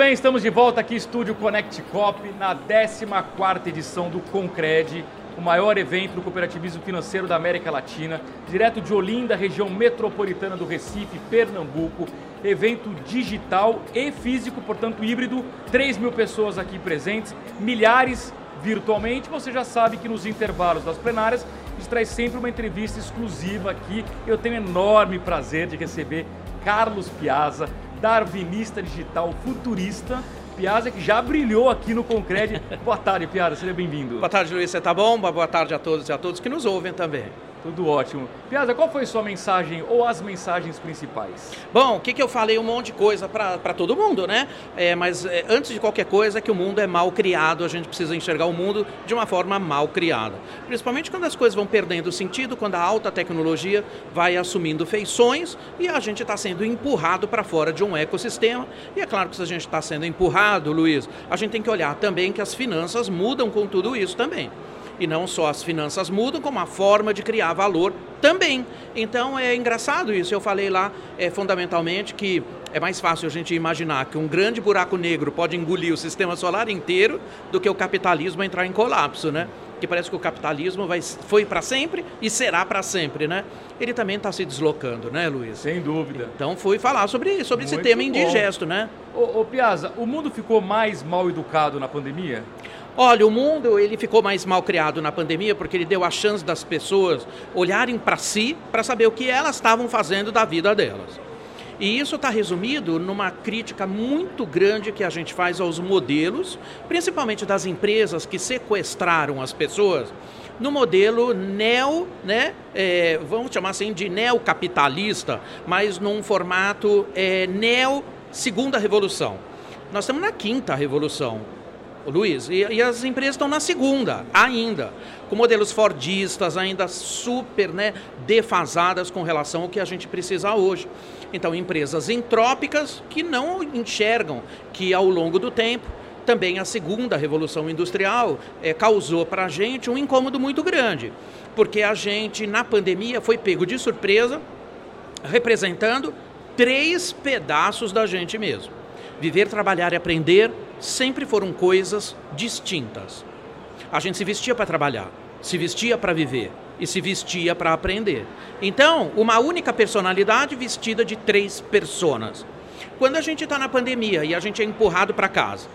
bem, estamos de volta aqui, Estúdio Connect Cop, na 14ª edição do Concred, o maior evento do cooperativismo financeiro da América Latina, direto de Olinda, região metropolitana do Recife, Pernambuco. Evento digital e físico, portanto híbrido, 3 mil pessoas aqui presentes, milhares virtualmente. Você já sabe que nos intervalos das plenárias a gente traz sempre uma entrevista exclusiva aqui. Eu tenho enorme prazer de receber Carlos Piazza, darwinista digital futurista. Piazza que já brilhou aqui no Concred. Boa tarde, Piazza, seja bem-vindo. Boa tarde, Luiz, você tá bom? Boa tarde a todos e a todos que nos ouvem também. Tudo ótimo. Piazza, qual foi sua mensagem ou as mensagens principais? Bom, o que, que eu falei? Um monte de coisa para todo mundo, né? É, mas é, antes de qualquer coisa, é que o mundo é mal criado, a gente precisa enxergar o mundo de uma forma mal criada. Principalmente quando as coisas vão perdendo sentido, quando a alta tecnologia vai assumindo feições e a gente está sendo empurrado para fora de um ecossistema. E é claro que se a gente está sendo empurrado, Luiz, a gente tem que olhar também que as finanças mudam com tudo isso também. E não só as finanças mudam, como a forma de criar valor também. Então é engraçado isso. Eu falei lá é, fundamentalmente que é mais fácil a gente imaginar que um grande buraco negro pode engolir o sistema solar inteiro do que o capitalismo entrar em colapso, né? Que parece que o capitalismo vai, foi para sempre e será para sempre, né? Ele também está se deslocando, né, Luiz? Sem dúvida. Então fui falar sobre, sobre esse tema indigesto, né? Ô, ô Piazza, o mundo ficou mais mal educado na pandemia? Olha, o mundo ele ficou mais mal criado na pandemia porque ele deu a chance das pessoas olharem para si para saber o que elas estavam fazendo da vida delas. E isso está resumido numa crítica muito grande que a gente faz aos modelos, principalmente das empresas que sequestraram as pessoas, no modelo neo, né, é, vamos chamar assim de neocapitalista, mas num formato é, neo segunda revolução. Nós estamos na quinta revolução. Luiz, e, e, as empresas estão na segunda, ainda, com modelos fordistas ainda super né, defasadas com relação ao que a gente precisa hoje. Então, empresas entrópicas que não enxergam que ao longo do tempo também a segunda revolução industrial é, causou para a gente um incômodo muito grande, porque a gente na pandemia foi pego de surpresa, representando três pedaços da gente mesmo: viver, trabalhar e aprender sempre foram coisas distintas. A gente se vestia para trabalhar, se vestia para viver e se vestia para aprender. Então, uma única personalidade vestida de três personas. Quando a gente está na pandemia e a gente é empurrado para casa,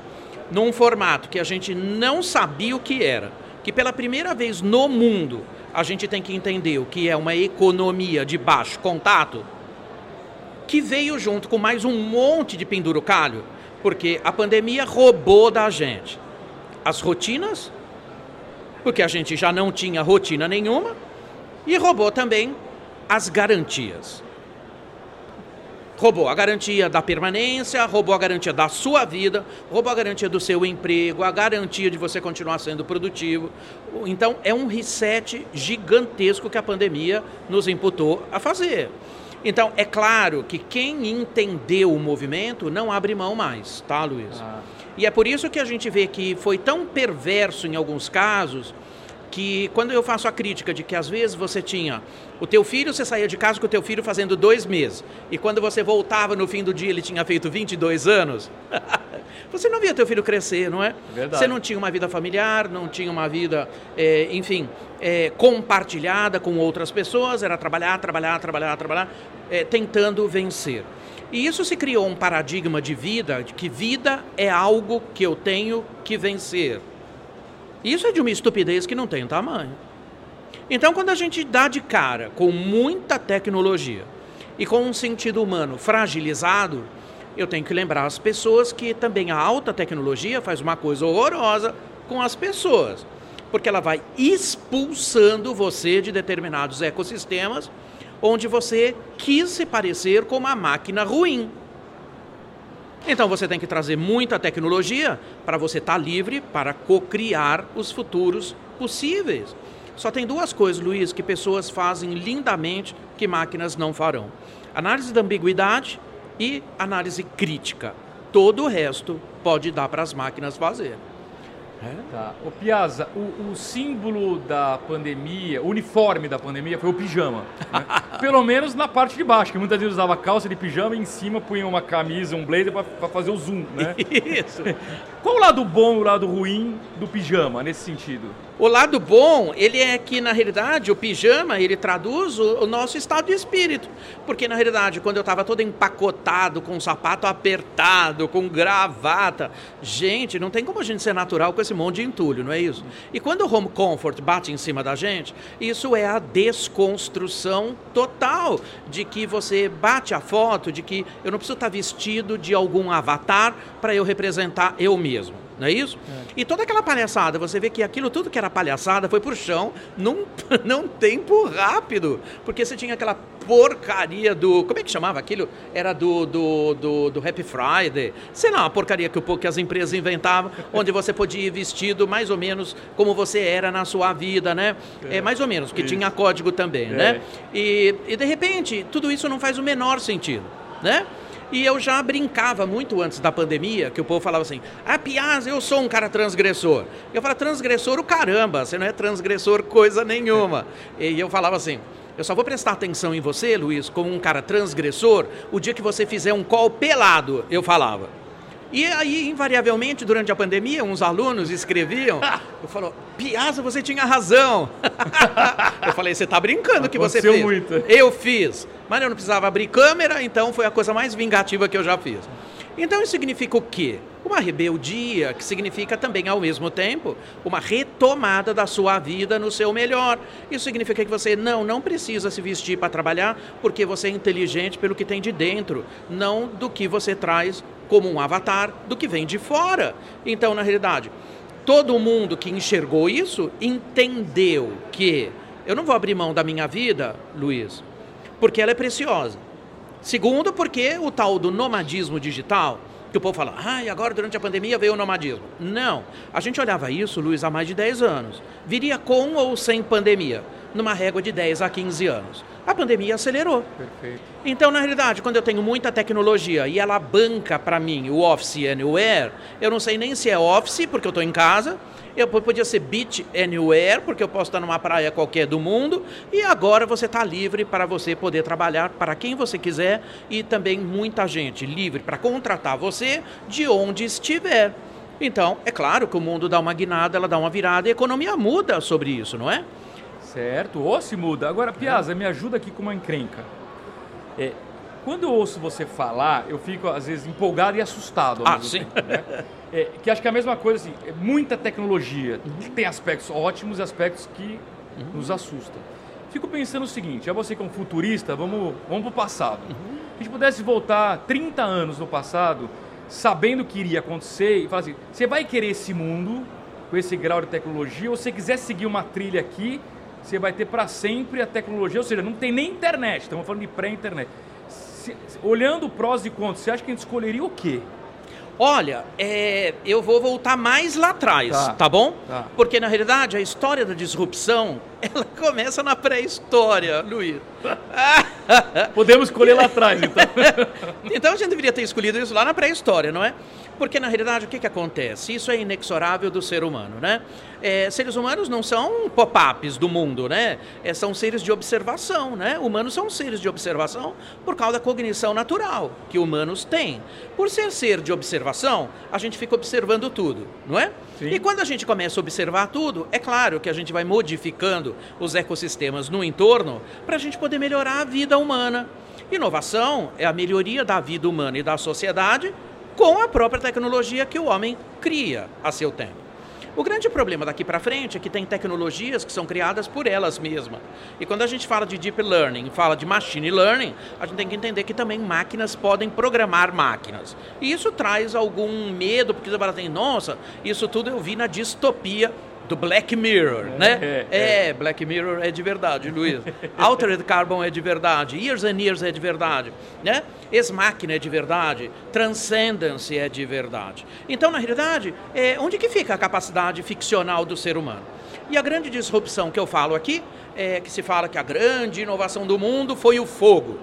num formato que a gente não sabia o que era, que pela primeira vez no mundo a gente tem que entender o que é uma economia de baixo contato, que veio junto com mais um monte de pendurucalho porque a pandemia roubou da gente as rotinas, porque a gente já não tinha rotina nenhuma, e roubou também as garantias. Roubou a garantia da permanência, roubou a garantia da sua vida, roubou a garantia do seu emprego, a garantia de você continuar sendo produtivo. Então, é um reset gigantesco que a pandemia nos imputou a fazer. Então, é claro que quem entendeu o movimento não abre mão mais, tá, Luiz? Ah. E é por isso que a gente vê que foi tão perverso em alguns casos que quando eu faço a crítica de que às vezes você tinha o teu filho, você saía de casa com o teu filho fazendo dois meses, e quando você voltava no fim do dia ele tinha feito 22 anos, você não via teu filho crescer, não é? Verdade. Você não tinha uma vida familiar, não tinha uma vida, é, enfim, é, compartilhada com outras pessoas, era trabalhar, trabalhar, trabalhar, trabalhar, é, tentando vencer. E isso se criou um paradigma de vida, de que vida é algo que eu tenho que vencer. Isso é de uma estupidez que não tem tamanho. Então, quando a gente dá de cara com muita tecnologia e com um sentido humano fragilizado, eu tenho que lembrar as pessoas que também a alta tecnologia faz uma coisa horrorosa com as pessoas, porque ela vai expulsando você de determinados ecossistemas onde você quis se parecer com uma máquina ruim. Então você tem que trazer muita tecnologia para você estar tá livre para co-criar os futuros possíveis. Só tem duas coisas, Luiz, que pessoas fazem lindamente que máquinas não farão: análise da ambiguidade e análise crítica. Todo o resto pode dar para as máquinas fazer. É? Tá. O Piazza, o, o, símbolo da pandemia, o uniforme da pandemia foi o pijama. Né? Pelo menos na parte de baixo, que muitas vezes usava calça de pijama e em cima punha uma camisa, um blazer para fazer o zoom, né? Isso. Qual o lado bom e o lado ruim do pijama nesse sentido? O lado bom, ele é que na realidade o pijama, ele traduz o, o nosso estado de espírito. Porque na realidade, quando eu estava todo empacotado, com o sapato apertado, com gravata, gente, não tem como a gente ser natural com esse monte de entulho, não é isso? E quando o home comfort bate em cima da gente, isso é a desconstrução total de que você bate a foto de que eu não preciso estar vestido de algum avatar para eu representar eu mesmo não é isso? É. E toda aquela palhaçada, você vê que aquilo tudo que era palhaçada foi pro chão num, num tempo rápido, porque você tinha aquela porcaria do. Como é que chamava aquilo? Era do, do, do, do Happy Friday. Sei lá, uma porcaria que, que as empresas inventavam, onde você podia ir vestido mais ou menos como você era na sua vida, né? É, é mais ou menos, que isso. tinha código também, né? é. né? E, e de repente, tudo isso não faz o menor sentido, né? E eu já brincava muito antes da pandemia, que o povo falava assim: Ah, Piaz, eu sou um cara transgressor. Eu falava: transgressor o caramba, você não é transgressor coisa nenhuma. E eu falava assim: eu só vou prestar atenção em você, Luiz, como um cara transgressor, o dia que você fizer um call pelado, eu falava. E aí, invariavelmente, durante a pandemia, uns alunos escreviam, eu falo, Piazza, você tinha razão. eu falei, você está brincando que você fez. Muito. Eu fiz. Mas eu não precisava abrir câmera, então foi a coisa mais vingativa que eu já fiz. Então isso significa o quê? Uma rebeldia, que significa também, ao mesmo tempo, uma retomada da sua vida no seu melhor. Isso significa que você não, não precisa se vestir para trabalhar, porque você é inteligente pelo que tem de dentro, não do que você traz como um avatar do que vem de fora. Então, na realidade, todo mundo que enxergou isso entendeu que eu não vou abrir mão da minha vida, Luiz, porque ela é preciosa. Segundo, porque o tal do nomadismo digital, que o povo fala, ah, e agora durante a pandemia veio o nomadismo. Não. A gente olhava isso, Luiz, há mais de 10 anos. Viria com ou sem pandemia, numa régua de 10 a 15 anos a pandemia acelerou. Perfeito. Então, na realidade, quando eu tenho muita tecnologia e ela banca para mim o Office Anywhere, eu não sei nem se é Office, porque eu estou em casa, eu podia ser Beach Anywhere, porque eu posso estar numa praia qualquer do mundo, e agora você está livre para você poder trabalhar para quem você quiser e também muita gente livre para contratar você de onde estiver. Então, é claro que o mundo dá uma guinada, ela dá uma virada e a economia muda sobre isso, não é? Certo, ou se muda. Agora, Piazza, me ajuda aqui com uma encrenca. É, quando eu ouço você falar, eu fico às vezes empolgado e assustado. ah, sim. Tempo, né? é, que acho que é a mesma coisa, assim, é muita tecnologia. Uhum. Tem aspectos ótimos e aspectos que uhum. nos assustam. Fico pensando o seguinte, é você que é um futurista, vamos, vamos para o passado. Uhum. Se a gente pudesse voltar 30 anos no passado, sabendo o que iria acontecer, e falar assim, você vai querer esse mundo com esse grau de tecnologia, ou se você quiser seguir uma trilha aqui, você vai ter para sempre a tecnologia, ou seja, não tem nem internet, estamos falando de pré-internet. Olhando prós e contras, você acha que a gente escolheria o quê? Olha, é, eu vou voltar mais lá atrás, tá, tá bom? Tá. Porque na realidade a história da disrupção ela começa na pré-história, Luiz. Podemos escolher lá atrás, então. então a gente deveria ter escolhido isso lá na pré-história, não é? Porque, na realidade, o que, que acontece? Isso é inexorável do ser humano, né? É, seres humanos não são pop-ups do mundo, né? É, são seres de observação, né? Humanos são seres de observação por causa da cognição natural que humanos têm. Por ser ser de observação, a gente fica observando tudo, não é? Sim. E quando a gente começa a observar tudo, é claro que a gente vai modificando os ecossistemas no entorno para a gente poder melhorar a vida humana. Inovação é a melhoria da vida humana e da sociedade com a própria tecnologia que o homem cria a seu tempo. O grande problema daqui para frente é que tem tecnologias que são criadas por elas mesmas. E quando a gente fala de deep learning, fala de machine learning, a gente tem que entender que também máquinas podem programar máquinas. E isso traz algum medo, porque você fala assim, nossa, isso tudo eu vi na distopia do Black Mirror, é, né? É, é, é, Black Mirror é de verdade, Luiz. Altered Carbon é de verdade, Years and Years é de verdade, né? Ex Machina é de verdade, Transcendence é de verdade. Então, na realidade, é, onde que fica a capacidade ficcional do ser humano? E a grande disrupção que eu falo aqui é que se fala que a grande inovação do mundo foi o fogo.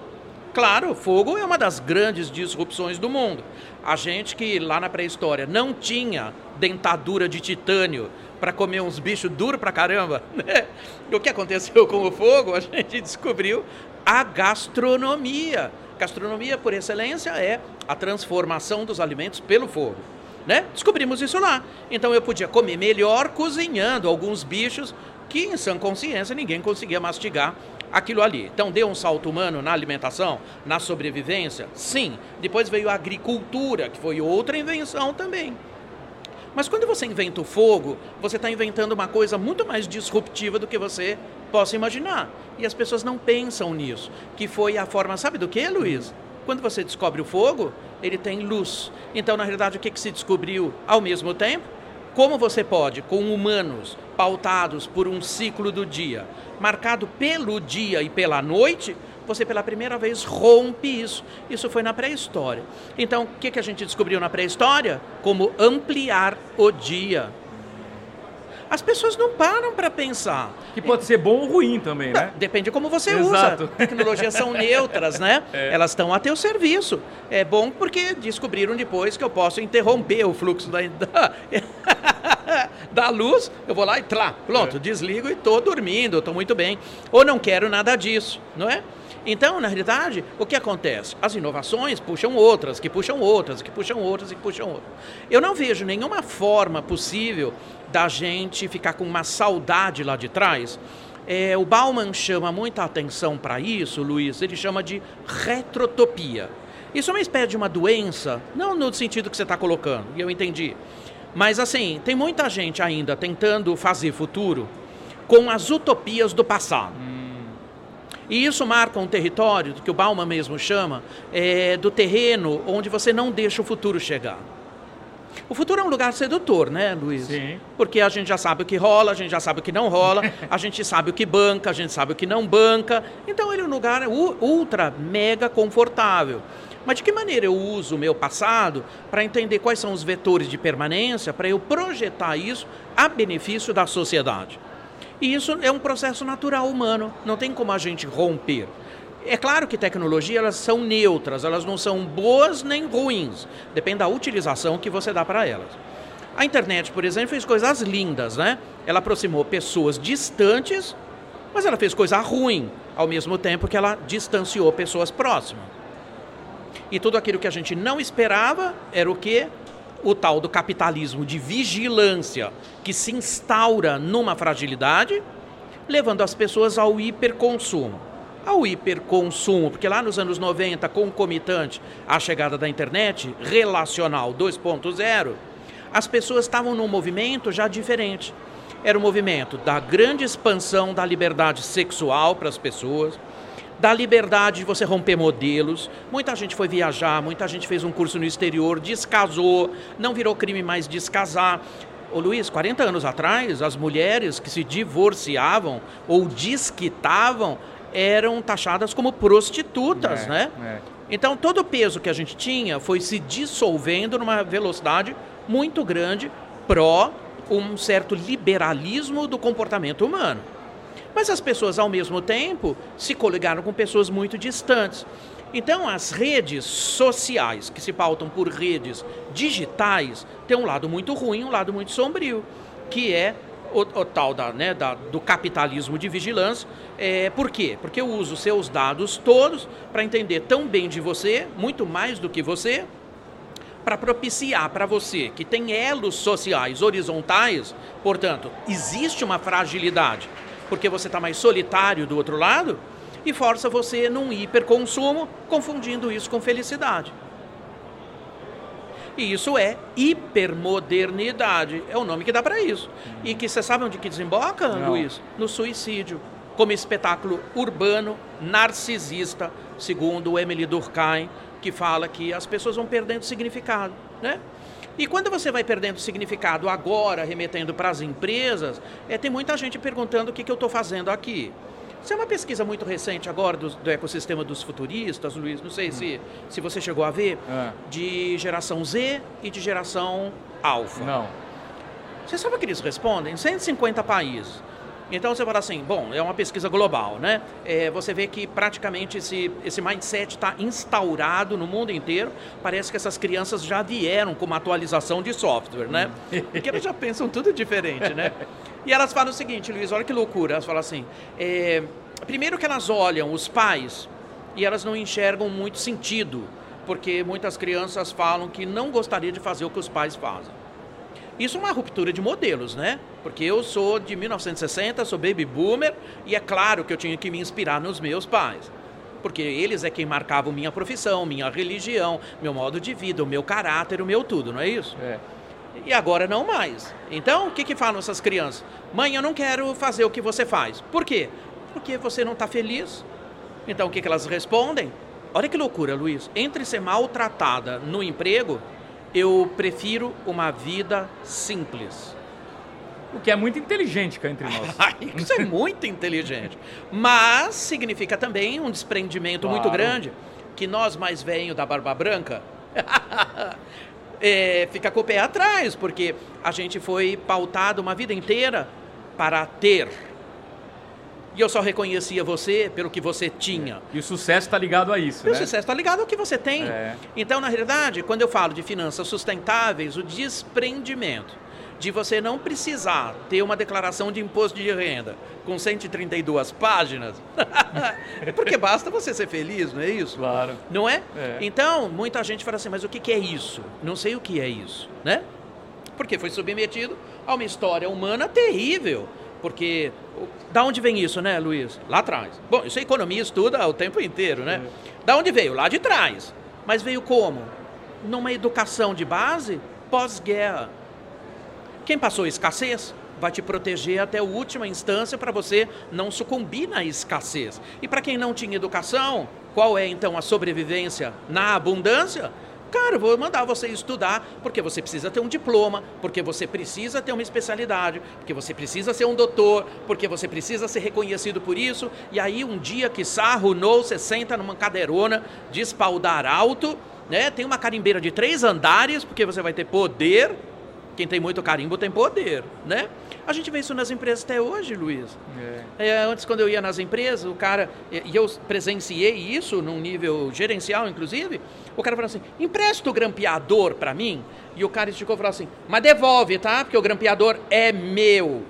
Claro, fogo é uma das grandes disrupções do mundo. A gente que lá na pré-história não tinha dentadura de titânio para comer uns bichos duros pra caramba, né? O que aconteceu com o fogo? A gente descobriu a gastronomia. Gastronomia, por excelência, é a transformação dos alimentos pelo fogo. Né? Descobrimos isso lá. Então eu podia comer melhor cozinhando alguns bichos que, em sã consciência, ninguém conseguia mastigar aquilo ali. Então deu um salto humano na alimentação, na sobrevivência? Sim. Depois veio a agricultura, que foi outra invenção também. Mas quando você inventa o fogo, você está inventando uma coisa muito mais disruptiva do que você possa imaginar. E as pessoas não pensam nisso. Que foi a forma, sabe do que, Luiz? Quando você descobre o fogo, ele tem luz. Então, na realidade, o que, que se descobriu ao mesmo tempo? Como você pode, com humanos pautados por um ciclo do dia, marcado pelo dia e pela noite, você pela primeira vez rompe isso. Isso foi na pré-história. Então, o que, que a gente descobriu na pré-história? Como ampliar o dia. As pessoas não param para pensar. Que pode ser bom ou ruim também, né? Depende de como você Exato. usa. Tecnologias são neutras, né? É. Elas estão a teu serviço. É bom porque descobriram depois que eu posso interromper o fluxo da, da, da luz. Eu vou lá e trá, pronto, É. desligo e estou dormindo, estou muito bem. Ou não quero nada disso, não é? Então, na realidade, o que acontece? As inovações puxam outras, que puxam outras, que puxam outras e que puxam outras. Eu não vejo nenhuma forma possível da gente ficar com uma saudade lá de trás. É, o Bauman chama muita atenção para isso, Luiz, ele chama de retrotopia. Isso é uma espécie de uma doença, não no sentido que você está colocando, e eu entendi. Mas assim, tem muita gente ainda tentando fazer futuro com as utopias do passado. E isso marca um território, que o Bauman mesmo chama, é, do terreno onde você não deixa o futuro chegar. O futuro é um lugar sedutor, né, Luiz? Sim. Porque a gente já sabe o que rola, a gente já sabe o que não rola, a gente sabe o que banca, a gente sabe o que não banca. Então ele é um lugar ultra, mega confortável. Mas de que maneira eu uso o meu passado para entender quais são os vetores de permanência, para eu projetar isso a benefício da sociedade? E isso é um processo natural humano, não tem como a gente romper. É claro que tecnologia elas são neutras, elas não são boas nem ruins, depende da utilização que você dá para elas. A internet, por exemplo, fez coisas lindas, né? Ela aproximou pessoas distantes, mas ela fez coisa ruim, ao mesmo tempo que ela distanciou pessoas próximas. E tudo aquilo que a gente não esperava era o quê? O tal do capitalismo de vigilância que se instaura numa fragilidade, levando as pessoas ao hiperconsumo. Ao hiperconsumo, porque lá nos anos 90, concomitante à chegada da internet, relacional 2.0, as pessoas estavam num movimento já diferente. Era o movimento da grande expansão da liberdade sexual para as pessoas, da liberdade de você romper modelos. Muita gente foi viajar, muita gente fez um curso no exterior, descasou, não virou crime mais descasar. Ô Luiz, 40 anos atrás, as mulheres que se divorciavam ou desquitavam eram taxadas como prostitutas, É, né? é. Então todo o peso que a gente tinha foi se dissolvendo numa velocidade muito grande pró um certo liberalismo do comportamento humano. Mas as pessoas, ao mesmo tempo, se coligaram com pessoas muito distantes. Então, as redes sociais, que se pautam por redes digitais, têm um lado muito ruim, um lado muito sombrio, que é o, o tal da, né, da- do capitalismo de vigilância. É, por quê? Porque eu uso seus dados todos para entender tão bem de você, muito mais do que você, para propiciar para você que tem elos sociais horizontais, portanto, existe uma fragilidade, porque você está mais solitário do outro lado, e força você num hiperconsumo, confundindo isso com felicidade. E isso é hipermodernidade, é o nome que dá para isso. E que você sabe onde que desemboca, Não. Luiz? No suicídio, como espetáculo urbano narcisista, segundo Emily Durkheim, que fala que as pessoas vão perdendo significado, né? E quando você vai perdendo significado agora, remetendo para as empresas, é, tem muita gente perguntando o que, que eu estou fazendo aqui. Isso é uma pesquisa muito recente agora do, do ecossistema dos futuristas, Luiz, não sei se, se você chegou a ver, Ah. de geração Z e de geração alfa. Não. Você sabe o que eles respondem? 150 países. Então você fala assim, bom, é uma pesquisa global, né? É, você vê que praticamente esse, esse mindset está instaurado no mundo inteiro. Parece que essas crianças já vieram com uma atualização de software, né? Porque elas já pensam tudo diferente, né? E elas falam o seguinte, Luiz, olha que loucura. Elas falam assim, é, primeiro que elas olham os pais e elas não enxergam muito sentido, porque muitas crianças falam que não gostaria de fazer o que os pais fazem. Isso é uma ruptura de modelos, né? Porque eu sou de 1960, sou baby boomer, e é claro que eu tinha que me inspirar nos meus pais. Porque eles é quem marcavam minha profissão, minha religião, meu modo de vida, o meu caráter, o meu tudo, não é isso? É. E agora não mais. Então, o que, que falam essas crianças? Mãe, eu não quero fazer o que você faz. Por quê? Porque você não está feliz. Então, o que, que elas respondem? Olha que loucura, Luiz. Entre ser maltratada no emprego eu prefiro uma vida simples. O que é muito inteligente cá entre nós. Isso é muito inteligente. Mas significa também um desprendimento claro. muito grande que nós mais velhos da barba branca é, fica com o pé atrás, porque a gente foi pautado uma vida inteira para ter e eu só reconhecia você pelo que você tinha. E o sucesso está ligado a isso, e né? O sucesso está ligado ao que você tem. É. Então, na realidade, quando eu falo de finanças sustentáveis, o desprendimento de você não precisar ter uma declaração de imposto de renda com 132 páginas, porque basta você ser feliz, não é isso? Claro. Não é? é? Então, muita gente fala assim, mas o que é isso? Não sei o que é isso, né? Porque foi submetido a uma história humana terrível porque da onde vem isso, né, Luiz? Lá atrás. Bom, isso a economia estuda o tempo inteiro, né? É. Da onde veio? Lá de trás. Mas veio como? Numa educação de base pós-guerra. Quem passou escassez vai te proteger até a última instância para você não sucumbir na escassez. E para quem não tinha educação, qual é então a sobrevivência na abundância? Cara, eu vou mandar você estudar, porque você precisa ter um diploma, porque você precisa ter uma especialidade, porque você precisa ser um doutor, porque você precisa ser reconhecido por isso. E aí, um dia que sarro no, você senta numa cadeirona de espaldar alto, né? Tem uma carimbeira de três andares, porque você vai ter poder. Quem tem muito carimbo tem poder, né? A gente vê isso nas empresas até hoje, Luiz. É. É, antes, quando eu ia nas empresas, o cara, e eu presenciei isso num nível gerencial, inclusive, o cara falou assim: empresta o grampeador para mim. E o cara esticou e falou assim: mas devolve, tá? Porque o grampeador é meu.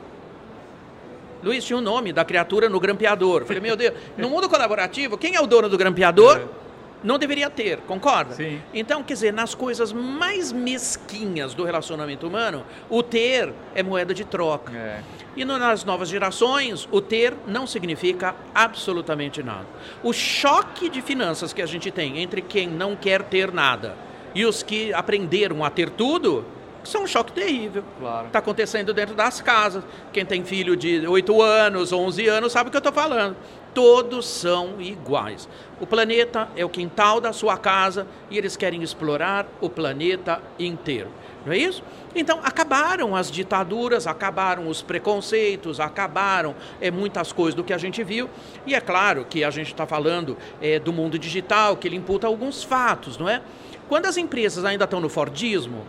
Luiz tinha o nome da criatura no grampeador. Eu falei, meu Deus, no mundo colaborativo, quem é o dono do grampeador? É não deveria ter, concorda? Sim. Então, quer dizer, nas coisas mais mesquinhas do relacionamento humano, o ter é moeda de troca. É. E no, nas novas gerações, o ter não significa absolutamente nada. O choque de finanças que a gente tem entre quem não quer ter nada e os que aprenderam a ter tudo, isso é um choque terrível. Claro. Está acontecendo dentro das casas. Quem tem filho de 8 anos, 11 anos, sabe o que eu estou falando todos são iguais. O planeta é o quintal da sua casa e eles querem explorar o planeta inteiro. Não é isso? Então, acabaram as ditaduras, acabaram os preconceitos, acabaram é, muitas coisas do que a gente viu. E é claro que a gente está falando é, do mundo digital, que ele imputa alguns fatos, não é? Quando as empresas ainda estão no Fordismo,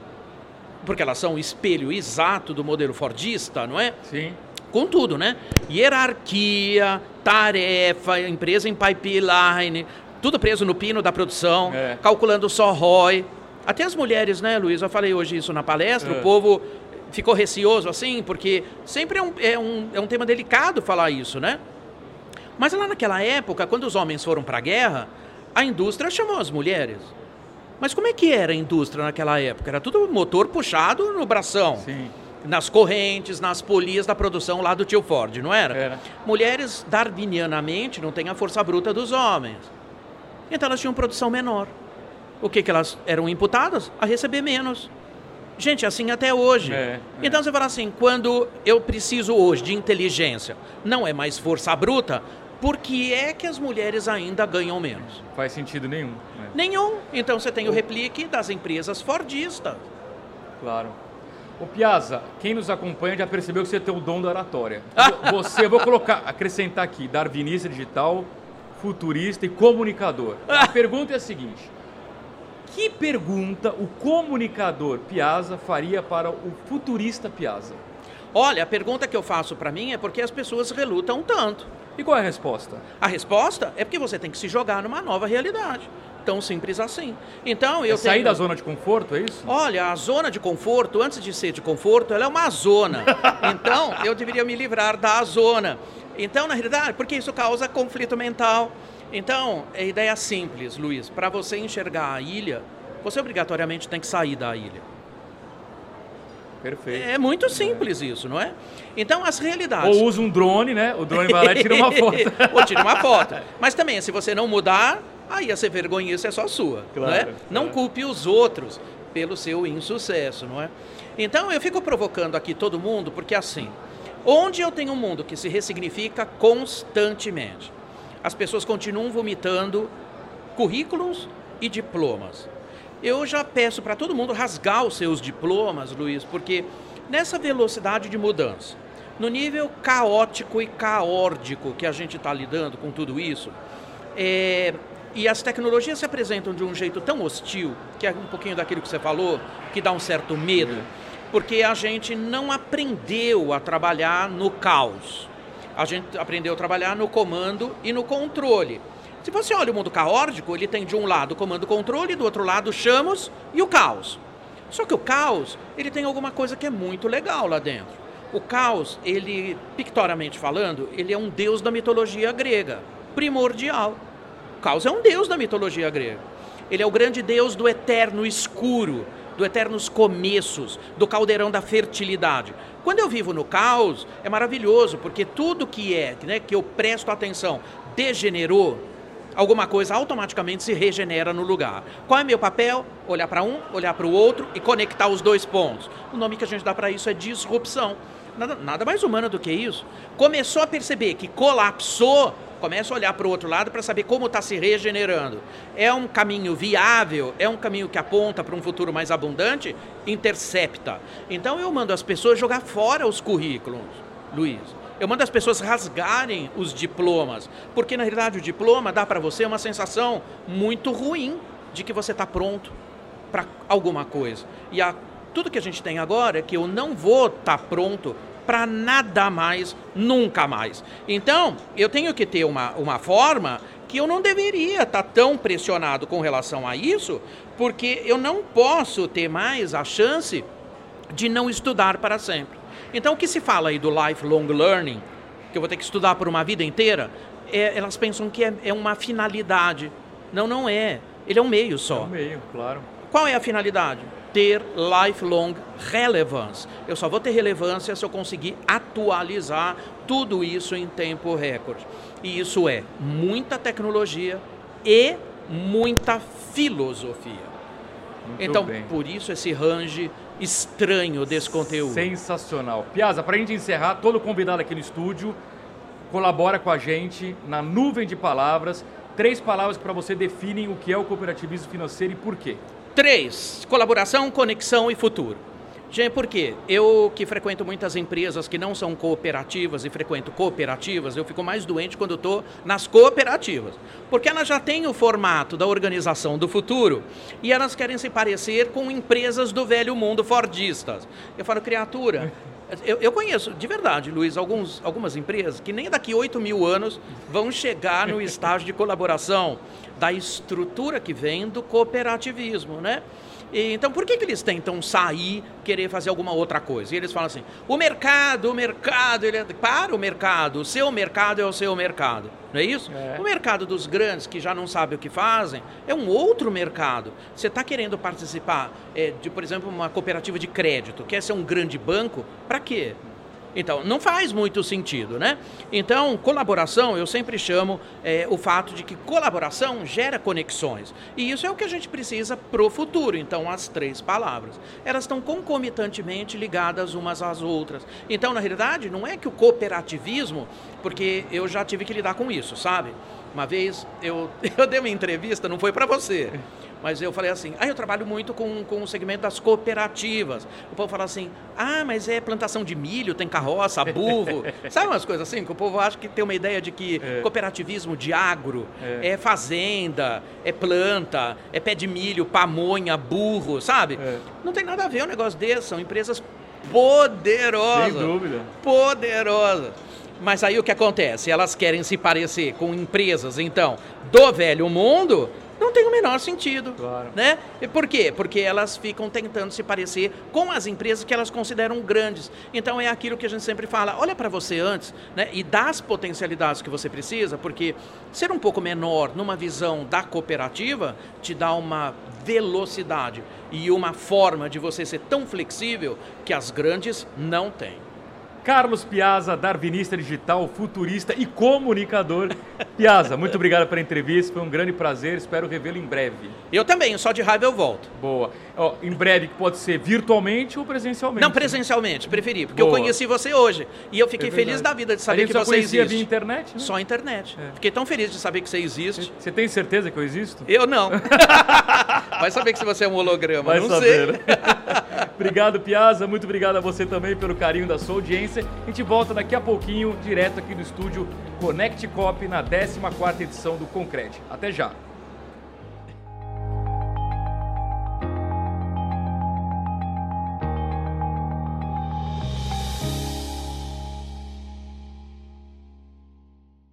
porque elas são o espelho exato do modelo Fordista, não é? Sim com tudo, né? Hierarquia, tarefa, empresa em pipeline, tudo preso no pino da produção, é. calculando só ROI. Até as mulheres, né, Luiz? Eu falei hoje isso na palestra, é. o povo ficou receoso assim, porque sempre é um, é, um, é um tema delicado falar isso, né? Mas lá naquela época, quando os homens foram para a guerra, a indústria chamou as mulheres. Mas como é que era a indústria naquela época? Era tudo motor puxado no bração. Sim nas correntes, nas polias da produção lá do tio Ford, não era? Era. Mulheres darwinianamente não têm a força bruta dos homens. Então elas tinham produção menor. O que, que elas eram imputadas? A receber menos. Gente, assim até hoje. É, é. Então você fala assim, quando eu preciso hoje de inteligência, não é mais força bruta, por que é que as mulheres ainda ganham menos? Faz sentido nenhum. Né? Nenhum. Então você tem o replique das empresas fordistas. Claro. O Piazza, quem nos acompanha já percebeu que você tem o dom da oratória. Você, eu vou colocar, acrescentar aqui, darwinista digital, futurista e comunicador. A pergunta é a seguinte: que pergunta o comunicador Piazza faria para o futurista Piazza? Olha, a pergunta que eu faço para mim é porque as pessoas relutam tanto. E qual é a resposta? A resposta é porque você tem que se jogar numa nova realidade. Tão simples assim. Então, eu é sair tenho... da zona de conforto, é isso? Olha, a zona de conforto, antes de ser de conforto, ela é uma zona. Então, eu deveria me livrar da zona. Então, na realidade, porque isso causa conflito mental. Então, a ideia é simples, Luiz. Para você enxergar a ilha, você obrigatoriamente tem que sair da ilha. Perfeito. É muito simples é. isso, não é? Então, as realidades. Ou usa um drone, né? O drone vai lá e tira uma foto. Ou tira uma foto. Mas também, se você não mudar, aí essa vergonhice é só sua. Claro, não é? Claro. Não culpe os outros pelo seu insucesso, não é? Então, eu fico provocando aqui todo mundo, porque assim, onde eu tenho um mundo que se ressignifica constantemente, as pessoas continuam vomitando currículos e diplomas. Eu já peço para todo mundo rasgar os seus diplomas, Luiz, porque nessa velocidade de mudança, no nível caótico e caórdico que a gente está lidando com tudo isso, é, e as tecnologias se apresentam de um jeito tão hostil, que é um pouquinho daquilo que você falou, que dá um certo medo, porque a gente não aprendeu a trabalhar no caos. A gente aprendeu a trabalhar no comando e no controle. Se você olha o mundo caórdico, ele tem de um lado o comando-controle, do outro lado chamos e o caos. Só que o caos, ele tem alguma coisa que é muito legal lá dentro. O caos, ele, pictoriamente falando, ele é um deus da mitologia grega, primordial. O caos é um deus da mitologia grega. Ele é o grande deus do eterno escuro, do eternos começos, do caldeirão da fertilidade. Quando eu vivo no caos, é maravilhoso, porque tudo que é, né, que eu presto atenção, degenerou, alguma coisa automaticamente se regenera no lugar. Qual é meu papel? Olhar para um, olhar para o outro e conectar os dois pontos. O nome que a gente dá para isso é disrupção. Nada, nada mais humano do que isso. Começou a perceber que colapsou, começa a olhar para o outro lado para saber como está se regenerando. É um caminho viável? É um caminho que aponta para um futuro mais abundante? Intercepta. Então eu mando as pessoas jogar fora os currículos, Luiz. Eu mando as pessoas rasgarem os diplomas, porque na realidade o diploma dá para você uma sensação muito ruim de que você está pronto para alguma coisa. E a, tudo que a gente tem agora é que eu não vou estar tá pronto para nada mais, nunca mais. Então, eu tenho que ter uma, uma forma que eu não deveria estar tá tão pressionado com relação a isso, porque eu não posso ter mais a chance de não estudar para sempre. Então, o que se fala aí do lifelong learning, que eu vou ter que estudar por uma vida inteira, é, elas pensam que é, é, uma finalidade. Não, não é. Ele é um meio só. É um meio, claro. Qual é a finalidade? Ter lifelong relevance. Eu só vou ter relevância se eu conseguir atualizar tudo isso em tempo recorde. E isso é muita tecnologia e muita filosofia. Muito então, bem. por isso esse range estranho desse conteúdo. Sensacional. Piazza, para a gente encerrar, todo convidado aqui no estúdio colabora com a gente na nuvem de palavras. Três palavras que para você definem o que é o cooperativismo financeiro e por quê. Três: colaboração, conexão e futuro. Gente, por quê? Eu que frequento muitas empresas que não são cooperativas e frequento cooperativas, eu fico mais doente quando estou nas cooperativas. Porque elas já têm o formato da organização do futuro e elas querem se parecer com empresas do velho mundo fordistas. Eu falo, criatura, eu, eu, conheço, de verdade, Luiz, alguns, algumas empresas que nem daqui 8 mil anos vão chegar no estágio de colaboração da estrutura que vem do cooperativismo, né? Então, por que, que eles tentam sair, querer fazer alguma outra coisa? E eles falam assim: o mercado, o mercado, ele é... para o mercado, o seu mercado é o seu mercado. Não é isso? É. O mercado dos grandes, que já não sabem o que fazem, é um outro mercado. Você está querendo participar é, de, por exemplo, uma cooperativa de crédito, quer ser um grande banco, para quê? Então, não faz muito sentido, né? Então, colaboração, eu sempre chamo é, o fato de que colaboração gera conexões. E isso é o que a gente precisa para o futuro. Então, as três palavras. Elas estão concomitantemente ligadas umas às outras. Então, na realidade, não é que o cooperativismo, porque eu já tive que lidar com isso, sabe? Uma vez eu, eu dei uma entrevista, não foi para você. Mas eu falei assim, ah, eu trabalho muito com, com o segmento das cooperativas. O povo fala assim, ah, mas é plantação de milho, tem carroça, burro. Sabe umas coisas assim? Que o povo acha que tem uma ideia de que é. cooperativismo de agro é. é. fazenda, é planta, é pé de milho, pamonha, burro, sabe? É. Não tem nada a ver um negócio desse, são empresas poderosa. Sem dúvida. Poderosa. Mas aí o que acontece? Elas querem se parecer com empresas, então, do velho mundo, não tem o menor sentido. Claro. Né? E por quê? Porque elas ficam tentando se parecer com as empresas que elas consideram grandes. Então é aquilo que a gente sempre fala, olha para você antes, né? E dá as potencialidades que você precisa, porque ser um pouco menor numa visão da cooperativa te dá uma velocidade e uma forma de você ser tão flexível que as grandes não têm. Carlos Piazza, darwinista digital, futurista e comunicador. Piazza, muito obrigado pela entrevista, foi um grande prazer, espero revê-lo em breve. Eu também, só de raiva eu volto. Boa. Ó, em breve, que pode ser virtualmente ou presencialmente? Não, presencialmente, preferi, porque Boa. eu conheci você hoje. E eu fiquei É feliz da vida de saber que só você conhecia existe. via internet, né? Só internet. É. Fiquei tão feliz de saber que você existe. Você tem certeza que eu existo? Eu não. Vai saber que se você é um holograma, Vai não saber. sei. obrigado, Piazza. Muito obrigado a você também pelo carinho da sua audiência. A gente volta daqui a pouquinho, direto aqui do estúdio Connect Cop, na 14ª edição do Concrete. Até já.